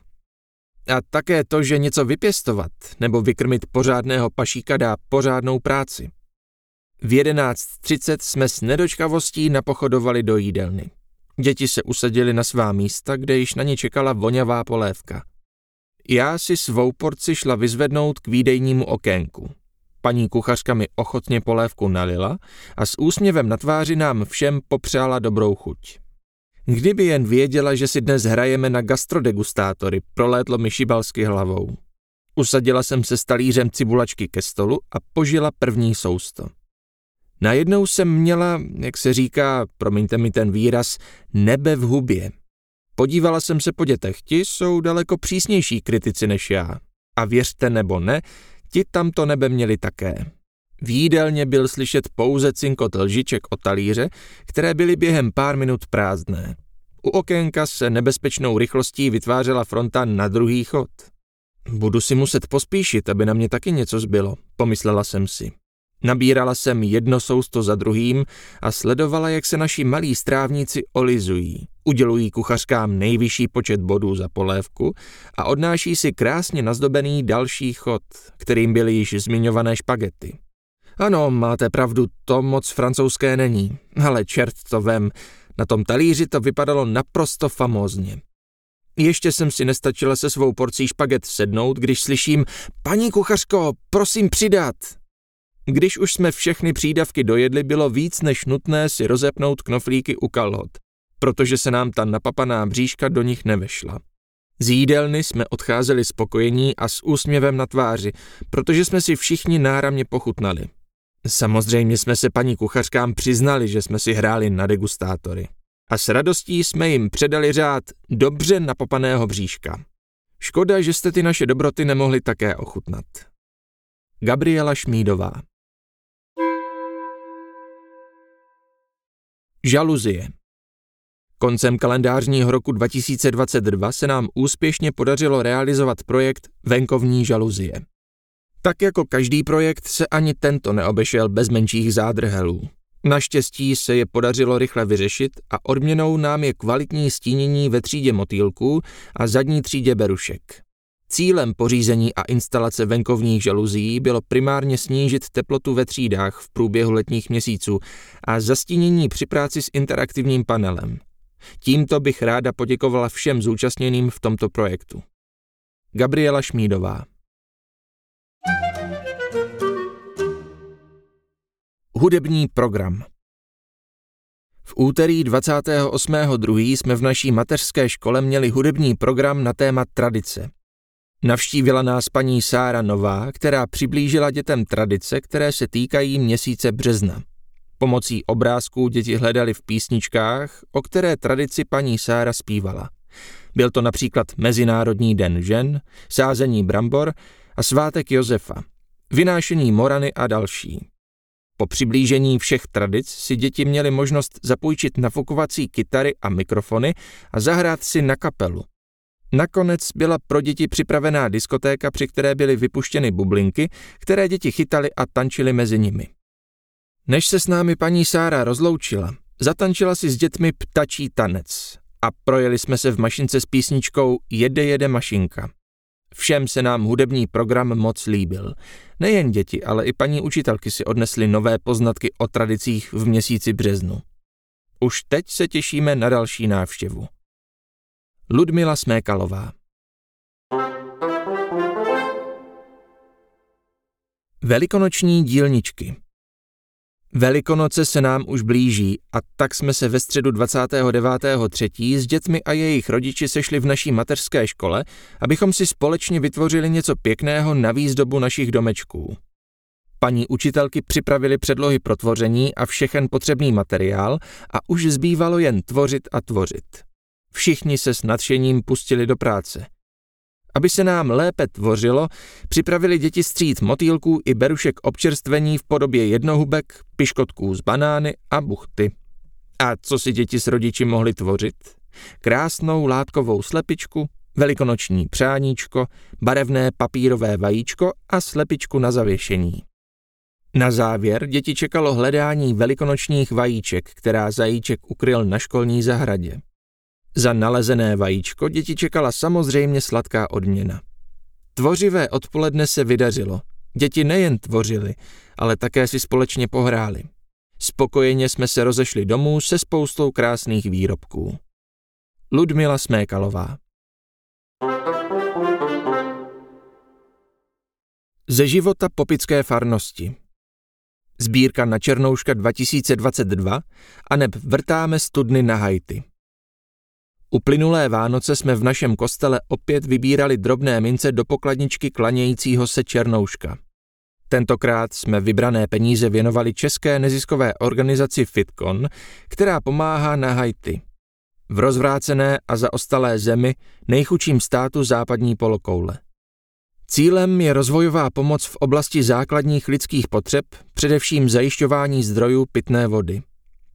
A také to, že něco vypěstovat nebo vykrmit pořádného pašíka dá pořádnou práci. V 11.30 jsme s nedočkavostí napochodovali do jídelny. Děti se usadili na svá místa, kde již na ně čekala voňavá polévka. Já si svou porci šla vyzvednout k výdejnímu okénku. Paní kuchařka mi ochotně polévku nalila a s úsměvem na tváři nám všem popřála dobrou chuť. Kdyby jen věděla, že si dnes hrajeme na gastrodegustátory, prolétlo mi šibalsky hlavou. Usadila jsem se stalířem cibulačky ke stolu a požila první sousto. Najednou jsem měla, jak se říká, promiňte mi ten výraz, nebe v hubě. Podívala jsem se po dětech, ti jsou daleko přísnější kritici než já. A věřte nebo ne, ti tam to nebe měli také. V jídelně byl slyšet pouze cinkot lžiček o talíře, které byly během pár minut prázdné. U okénka se nebezpečnou rychlostí vytvářela fronta na druhý chod. Budu si muset pospíšit, aby na mě taky něco zbylo, pomyslela jsem si. Nabírala jsem jedno sousto za druhým a sledovala, jak se naši malí strávníci olizují. Udělují kuchařkám nejvyšší počet bodů za polévku a odnáší si krásně nazdobený další chod, kterým byly již zmiňované špagety. Ano, máte pravdu, to moc francouzské není, ale čert to vem, na tom talíři to vypadalo naprosto famózně. Ještě jsem si nestačila se svou porcí špaget sednout, když slyším, paní kuchařko, prosím přidat. Když už jsme všechny přídavky dojedli, bylo víc než nutné si rozepnout knoflíky u kalhot, protože se nám ta napapaná bříška do nich nevešla. Z jídelny jsme odcházeli spokojení a s úsměvem na tváři, protože jsme si všichni náramně pochutnali. Samozřejmě jsme se paní kuchařkám přiznali, že jsme si hráli na degustátory. A s radostí jsme jim předali řád dobře napopaného bříška. Škoda, že jste ty naše dobroty nemohli také ochutnat. Gabriela Šmídová Žaluzie Koncem kalendářního roku 2022 se nám úspěšně podařilo realizovat projekt Venkovní žaluzie. Tak jako každý projekt se ani tento neobešel bez menších zádrhelů. Naštěstí se je podařilo rychle vyřešit a odměnou nám je kvalitní stínění ve třídě motýlků a zadní třídě berušek. Cílem pořízení a instalace venkovních žaluzí bylo primárně snížit teplotu ve třídách v průběhu letních měsíců a zastínění při práci s interaktivním panelem. Tímto bych ráda poděkovala všem zúčastněným v tomto projektu. Gabriela Šmídová Hudební program V úterý 28.2. jsme v naší mateřské škole měli hudební program na téma tradice. Navštívila nás paní Sára Nová, která přiblížila dětem tradice, které se týkají měsíce března. Pomocí obrázků děti hledali v písničkách, o které tradici paní Sára zpívala. Byl to například Mezinárodní den žen, sázení brambor a svátek Josefa, vynášení morany a další. Po přiblížení všech tradic si děti měly možnost zapůjčit nafukovací kytary a mikrofony a zahrát si na kapelu. Nakonec byla pro děti připravená diskotéka, při které byly vypuštěny bublinky, které děti chytali a tančily mezi nimi. Než se s námi paní Sára rozloučila, zatančila si s dětmi ptačí tanec a projeli jsme se v mašince s písničkou Jede jede mašinka. Všem se nám hudební program moc líbil. Nejen děti, ale i paní učitelky si odnesly nové poznatky o tradicích v měsíci březnu. Už teď se těšíme na další návštěvu. Ludmila Smékalová Velikonoční dílničky Velikonoce se nám už blíží a tak jsme se ve středu 29.3. s dětmi a jejich rodiči sešli v naší mateřské škole, abychom si společně vytvořili něco pěkného na výzdobu našich domečků. Paní učitelky připravili předlohy pro tvoření a všechen potřebný materiál a už zbývalo jen tvořit a tvořit. Všichni se s nadšením pustili do práce. Aby se nám lépe tvořilo, připravili děti střít motýlků i berušek občerstvení v podobě jednohubek, piškotků z banány a buchty. A co si děti s rodiči mohli tvořit? Krásnou látkovou slepičku, velikonoční přáníčko, barevné papírové vajíčko a slepičku na zavěšení. Na závěr děti čekalo hledání velikonočních vajíček, která zajíček ukryl na školní zahradě. Za nalezené vajíčko děti čekala samozřejmě sladká odměna. Tvořivé odpoledne se vydařilo. Děti nejen tvořili, ale také si společně pohráli. Spokojeně jsme se rozešli domů se spoustou krásných výrobků. Ludmila Smékalová Ze života popické farnosti Sbírka na Černouška 2022 a neb vrtáme studny na Haiti. Uplynulé Vánoce jsme v našem kostele opět vybírali drobné mince do pokladničky klanějícího se Černouška. Tentokrát jsme vybrané peníze věnovali české neziskové organizaci Fitcon, která pomáhá na Haiti. V rozvrácené a zaostalé zemi nejchučím státu západní polokoule. Cílem je rozvojová pomoc v oblasti základních lidských potřeb, především zajišťování zdrojů pitné vody.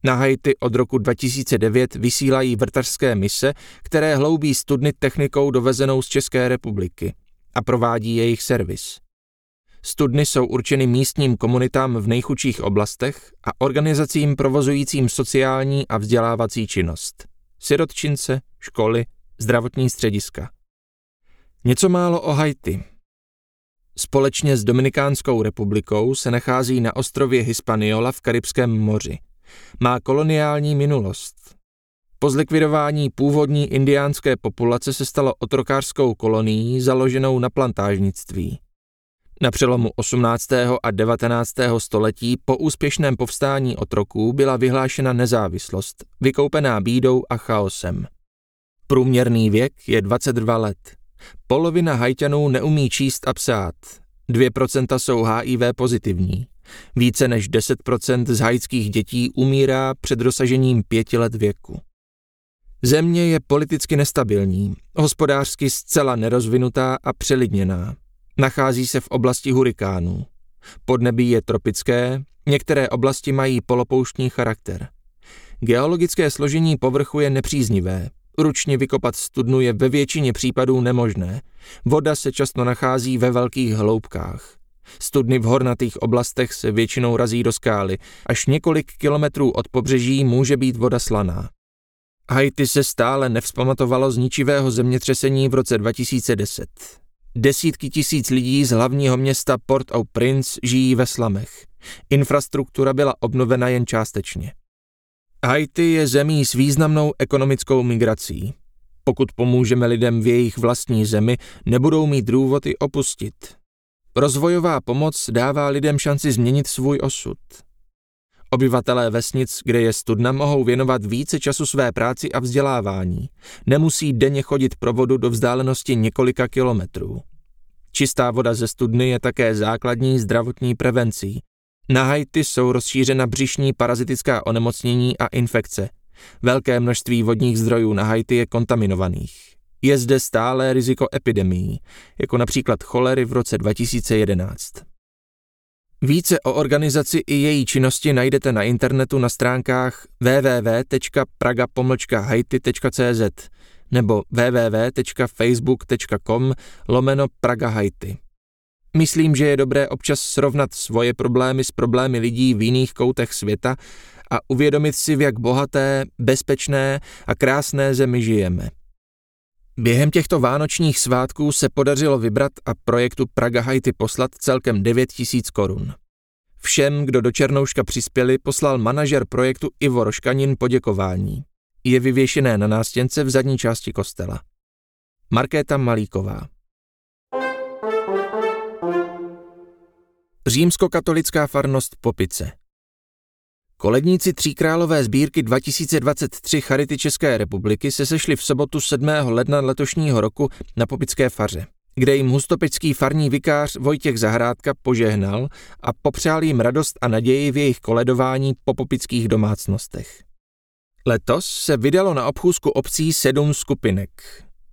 Na Haiti od roku 2009 vysílají vrtařské mise, které hloubí studny technikou dovezenou z České republiky a provádí jejich servis. Studny jsou určeny místním komunitám v nejchudších oblastech a organizacím provozujícím sociální a vzdělávací činnost. Sirotčince, školy, zdravotní střediska. Něco málo o Haiti. Společně s Dominikánskou republikou se nachází na ostrově Hispaniola v Karibském moři – má koloniální minulost. Po zlikvidování původní indiánské populace se stalo otrokářskou kolonií založenou na plantážnictví. Na přelomu 18. a 19. století po úspěšném povstání otroků byla vyhlášena nezávislost, vykoupená bídou a chaosem. Průměrný věk je 22 let. Polovina hajťanů neumí číst a psát. 2% jsou HIV pozitivní. Více než 10% z haitských dětí umírá před dosažením pěti let věku. Země je politicky nestabilní, hospodářsky zcela nerozvinutá a přelidněná. Nachází se v oblasti hurikánů. Podnebí je tropické, některé oblasti mají polopouštní charakter. Geologické složení povrchu je nepříznivé. Ručně vykopat studnu je ve většině případů nemožné. Voda se často nachází ve velkých hloubkách. Studny v hornatých oblastech se většinou razí do skály. Až několik kilometrů od pobřeží může být voda slaná. Haiti se stále nevzpamatovalo z ničivého zemětřesení v roce 2010. Desítky tisíc lidí z hlavního města Port-au-Prince žijí ve slamech. Infrastruktura byla obnovena jen částečně. Haiti je zemí s významnou ekonomickou migrací. Pokud pomůžeme lidem v jejich vlastní zemi, nebudou mít důvod i opustit. Rozvojová pomoc dává lidem šanci změnit svůj osud. Obyvatelé vesnic, kde je studna, mohou věnovat více času své práci a vzdělávání. Nemusí denně chodit pro vodu do vzdálenosti několika kilometrů. Čistá voda ze studny je také základní zdravotní prevencí. Na Haiti jsou rozšířena břišní parazitická onemocnění a infekce. Velké množství vodních zdrojů na Haiti je kontaminovaných. Je zde stále riziko epidemií, jako například cholery v roce 2011. Více o organizaci i její činnosti najdete na internetu na stránkách www.praga-haiti.cz nebo www.facebook.com lomeno Praga Haiti. Myslím, že je dobré občas srovnat svoje problémy s problémy lidí v jiných koutech světa a uvědomit si, v jak bohaté, bezpečné a krásné zemi žijeme. Během těchto vánočních svátků se podařilo vybrat a projektu Praga Haiti poslat celkem 9 tisíc korun. Všem, kdo do Černouška přispěli, poslal manažer projektu Ivo Roškanin poděkování. Je vyvěšené na nástěnce v zadní části kostela. Markéta Malíková Římskokatolická farnost Popice Koledníci Tříkrálové sbírky 2023 Charity České republiky se sešli v sobotu 7. ledna letošního roku na Popické faře, kde jim hustopický farní vikář Vojtěch Zahrádka požehnal a popřál jim radost a naději v jejich koledování po popických domácnostech. Letos se vydalo na obchůzku obcí sedm skupinek.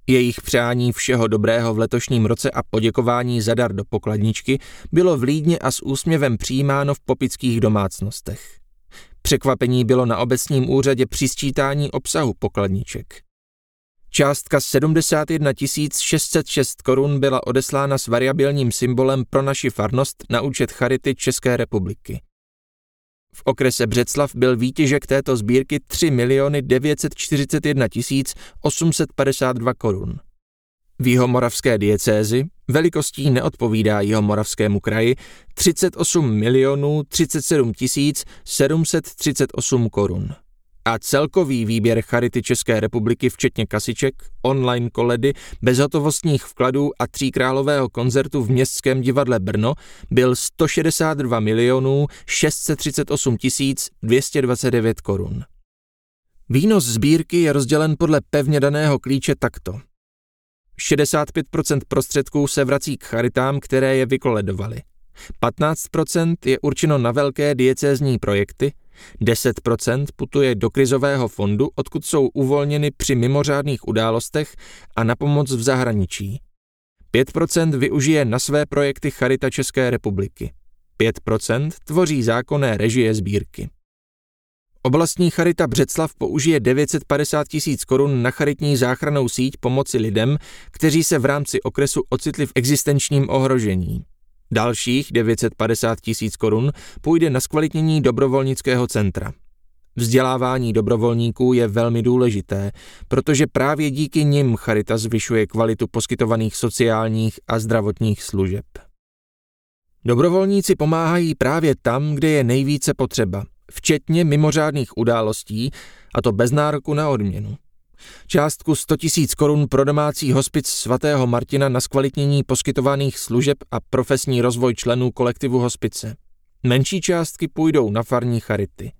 Jejich přání všeho dobrého v letošním roce a poděkování za dar do pokladničky bylo vlídně a s úsměvem přijímáno v popických domácnostech. Překvapení bylo na obecním úřadě při sčítání obsahu pokladniček. Částka 71 606 korun byla odeslána s variabilním symbolem pro naši farnost na účet Charity České republiky. V okrese Břeclav byl výtěžek této sbírky 3 miliony 941 852 korun. V jihomoravské diecézi velikostí neodpovídá jihomoravskému kraji 38 milionů 37 tisíc 738 korun. A celkový výběr Charity České republiky včetně kasiček, online koledy, bezhotovostních vkladů a tříkrálového koncertu v Městském divadle Brno byl 162 milionů 638 tisíc 229 korun. Výnos sbírky je rozdělen podle pevně daného klíče takto. 65% prostředků se vrací k charitám, které je vykoledovaly. 15% je určeno na velké diecézní projekty, 10% putuje do krizového fondu, odkud jsou uvolněny při mimořádných událostech a na pomoc v zahraničí. 5% využije na své projekty Charita České republiky. 5% tvoří zákonné režie sbírky. Oblastní charita Břeclav použije 950 tisíc korun na charitní záchranou síť pomoci lidem, kteří se v rámci okresu ocitli v existenčním ohrožení. Dalších 950 tisíc korun půjde na zkvalitnění dobrovolnického centra. Vzdělávání dobrovolníků je velmi důležité, protože právě díky nim Charita zvyšuje kvalitu poskytovaných sociálních a zdravotních služeb. Dobrovolníci pomáhají právě tam, kde je nejvíce potřeba – včetně mimořádných událostí, a to bez nároku na odměnu. Částku 100 000 korun pro domácí hospic svatého Martina na zkvalitnění poskytovaných služeb a profesní rozvoj členů kolektivu hospice. Menší částky půjdou na farní charity.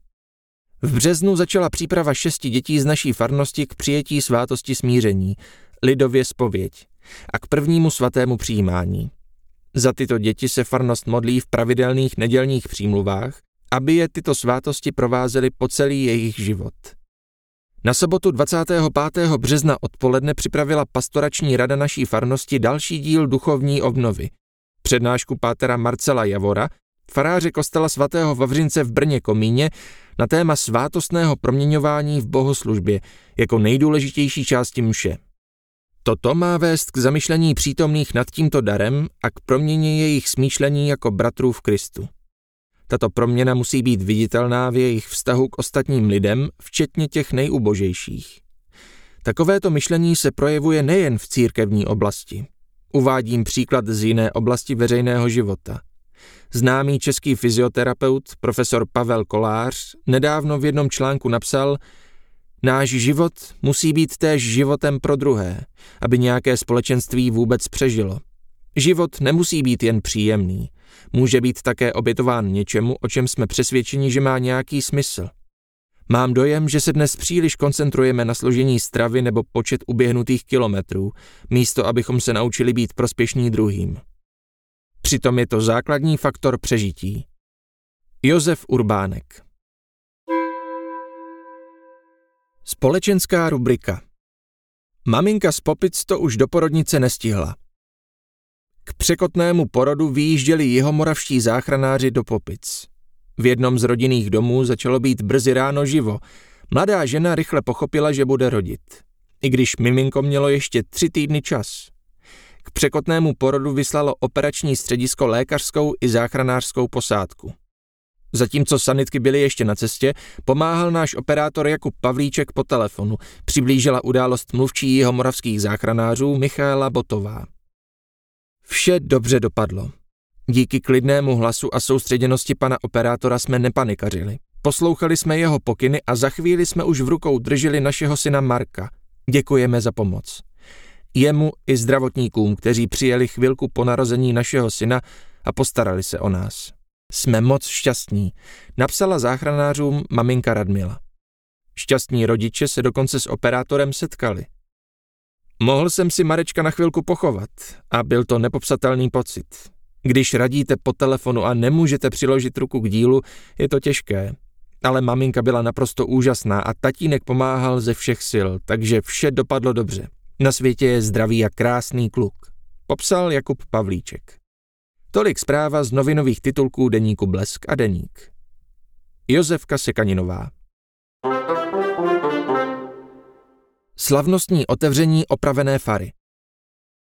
V březnu začala příprava šesti dětí z naší farnosti k přijetí svátosti smíření, lidově spověď, a k prvnímu svatému přijímání. Za tyto děti se farnost modlí v pravidelných nedělních přímluvách aby je tyto svátosti provázely po celý jejich život. Na sobotu 25. března odpoledne připravila pastorační rada naší farnosti další díl duchovní obnovy. Přednášku pátera Marcela Javora, faráře kostela svatého Vavřince v Brně Komíně, na téma svátostného proměňování v bohoslužbě jako nejdůležitější části mše. Toto má vést k zamyšlení přítomných nad tímto darem a k proměně jejich smýšlení jako bratrů v Kristu. Tato proměna musí být viditelná v jejich vztahu k ostatním lidem, včetně těch nejubožejších. Takovéto myšlení se projevuje nejen v církevní oblasti. Uvádím příklad z jiné oblasti veřejného života. Známý český fyzioterapeut profesor Pavel Kolář nedávno v jednom článku napsal, Náš život musí být též životem pro druhé, aby nějaké společenství vůbec přežilo. Život nemusí být jen příjemný, Může být také obětován něčemu, o čem jsme přesvědčeni, že má nějaký smysl. Mám dojem, že se dnes příliš koncentrujeme na složení stravy nebo počet uběhnutých kilometrů, místo abychom se naučili být prospěšní druhým. Přitom je to základní faktor přežití. Josef Urbánek Společenská rubrika Maminka z Popic to už do porodnice nestihla. K překotnému porodu vyjížděli jihomoravští záchranáři do Popic. V jednom z rodinných domů začalo být brzy ráno živo. Mladá žena rychle pochopila, že bude rodit. I když miminko mělo ještě tři týdny čas. K překotnému porodu vyslalo operační středisko lékařskou i záchranářskou posádku. Zatímco sanitky byly ještě na cestě, pomáhal náš operátor Jakub Pavlíček po telefonu. Přiblížila událost mluvčí jeho moravských záchranářů Michaela Botová. Vše dobře dopadlo. Díky klidnému hlasu a soustředěnosti pana operátora jsme nepanikařili. Poslouchali jsme jeho pokyny a za chvíli jsme už v rukou drželi našeho syna Marka. Děkujeme za pomoc. Jemu i zdravotníkům, kteří přijeli chvilku po narození našeho syna a postarali se o nás. Jsme moc šťastní, napsala záchranářům maminka Radmila. Šťastní rodiče se dokonce s operátorem setkali. Mohl jsem si Marečka na chvilku pochovat a byl to nepopsatelný pocit. Když radíte po telefonu a nemůžete přiložit ruku k dílu, je to těžké. Ale maminka byla naprosto úžasná a tatínek pomáhal ze všech sil, takže vše dopadlo dobře. Na světě je zdravý a krásný kluk. Popsal Jakub Pavlíček. Tolik zpráva z novinových titulků deníku Blesk a Deník. Josefka Sekaninová Slavnostní otevření opravené fary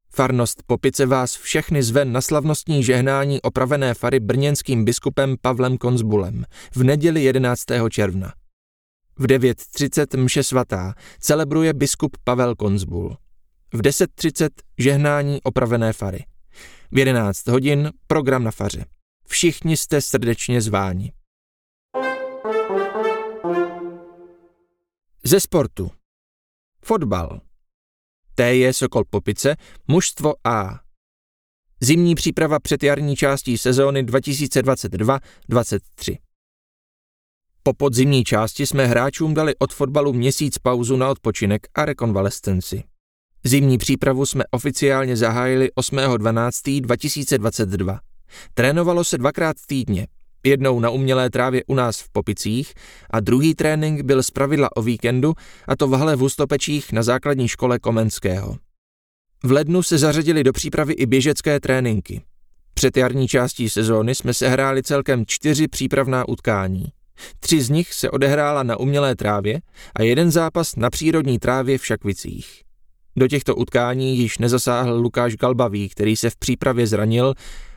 Farnost Popice vás všechny zve na slavnostní žehnání opravené fary brněnským biskupem Pavlem Konzbulem v neděli 11. června. V 9.30 mše svatá celebruje biskup Pavel Konzbul. V 10.30 žehnání opravené fary. V 11 hodin program na faře. Všichni jste srdečně zváni. Ze sportu. Fotbal. T je Sokol Popice, mužstvo A. Zimní příprava před jarní částí sezóny 2022-23. Po podzimní části jsme hráčům dali od fotbalu měsíc pauzu na odpočinek a rekonvalescenci. Zimní přípravu jsme oficiálně zahájili 8.12.2022. Trénovalo se dvakrát týdně, jednou na umělé trávě u nás v Popicích a druhý trénink byl zpravidla o víkendu a to v hale v Ústopečích na základní škole Komenského. V lednu se zařadili do přípravy i běžecké tréninky. Před jarní částí sezóny jsme se hráli celkem čtyři přípravná utkání. Tři z nich se odehrála na umělé trávě a jeden zápas na přírodní trávě v Šakvicích. Do těchto utkání již nezasáhl Lukáš Galbavý, který se v přípravě zranil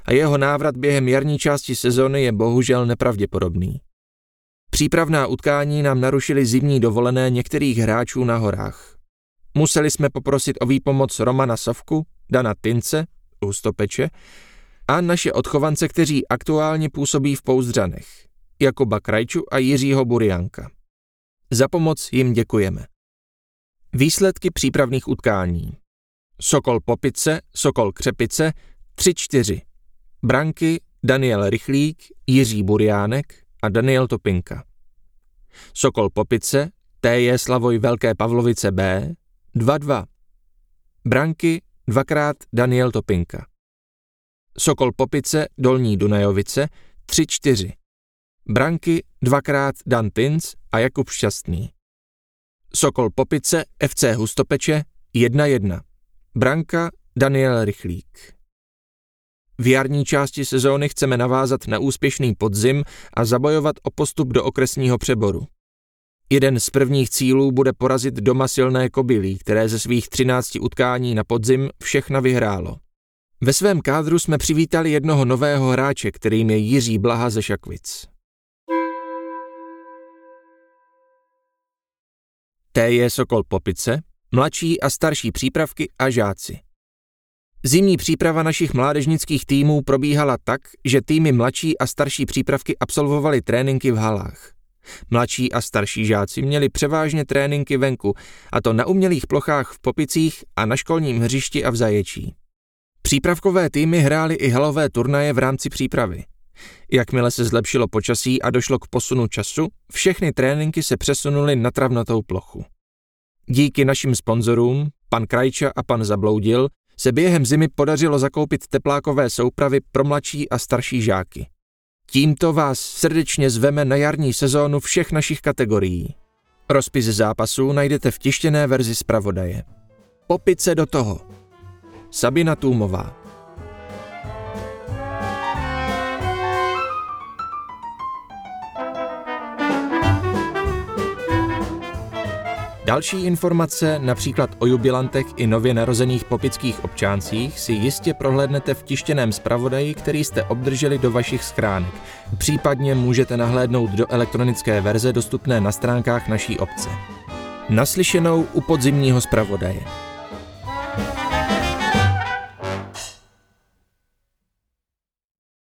a jeho návrat během jarní části sezony je bohužel nepravděpodobný. Přípravná utkání nám narušily zimní dovolené některých hráčů na horách. Museli jsme poprosit o výpomoc Romana Sovku, Dana Tince, Ústopeče a naše odchovance, kteří aktuálně působí v Pouzdřanech, Jakuba Krajču a Jiřího Burianka. Za pomoc jim děkujeme. Výsledky přípravných utkání. Sokol Popice, Sokol Křepice 3-4. Branky Daniel Rychlík, Jiří Buriánek a Daniel Topinka. Sokol Popice, TJ Slavoj Velké Pavlovice B 2-2. Branky dvakrát Daniel Topinka. Sokol Popice, Dolní Dunajovice 3-4. Branky dvakrát Dan Tinc a Jakub Šťastný. Sokol Popice, FC Hustopeče 1-1. Branka Daniel Rychlík. V jarní části sezóny chceme navázat na úspěšný podzim a zabojovat o postup do okresního přeboru. Jeden z prvních cílů bude porazit doma silné kobylí, které ze svých 13 utkání na podzim všechna vyhrálo. Ve svém kádru jsme přivítali jednoho nového hráče, kterým je Jiří Blaha ze Šakvic. T je Sokol Popice, mladší a starší přípravky a žáci. Zimní příprava našich mládežnických týmů probíhala tak, že týmy mladší a starší přípravky absolvovaly tréninky v halách. Mladší a starší žáci měli převážně tréninky venku, a to na umělých plochách v Popicích a na školním hřišti a v Zaječí. Přípravkové týmy hrály i halové turnaje v rámci přípravy. Jakmile se zlepšilo počasí a došlo k posunu času, všechny tréninky se přesunuly na travnatou plochu. Díky našim sponzorům, pan Krajča a pan Zabloudil, se během zimy podařilo zakoupit teplákové soupravy pro mladší a starší žáky. Tímto vás srdečně zveme na jarní sezónu všech našich kategorií. Rozpis zápasů najdete v tištěné verzi zpravodaje. Popit se do toho. Sabina Tůmová Další informace, například o jubilantech i nově narozených popických občáncích, si jistě prohlédnete v tištěném zpravodaji, který jste obdrželi do vašich schránek. Případně můžete nahlédnout do elektronické verze dostupné na stránkách naší obce. Naslyšenou u podzimního zpravodaje.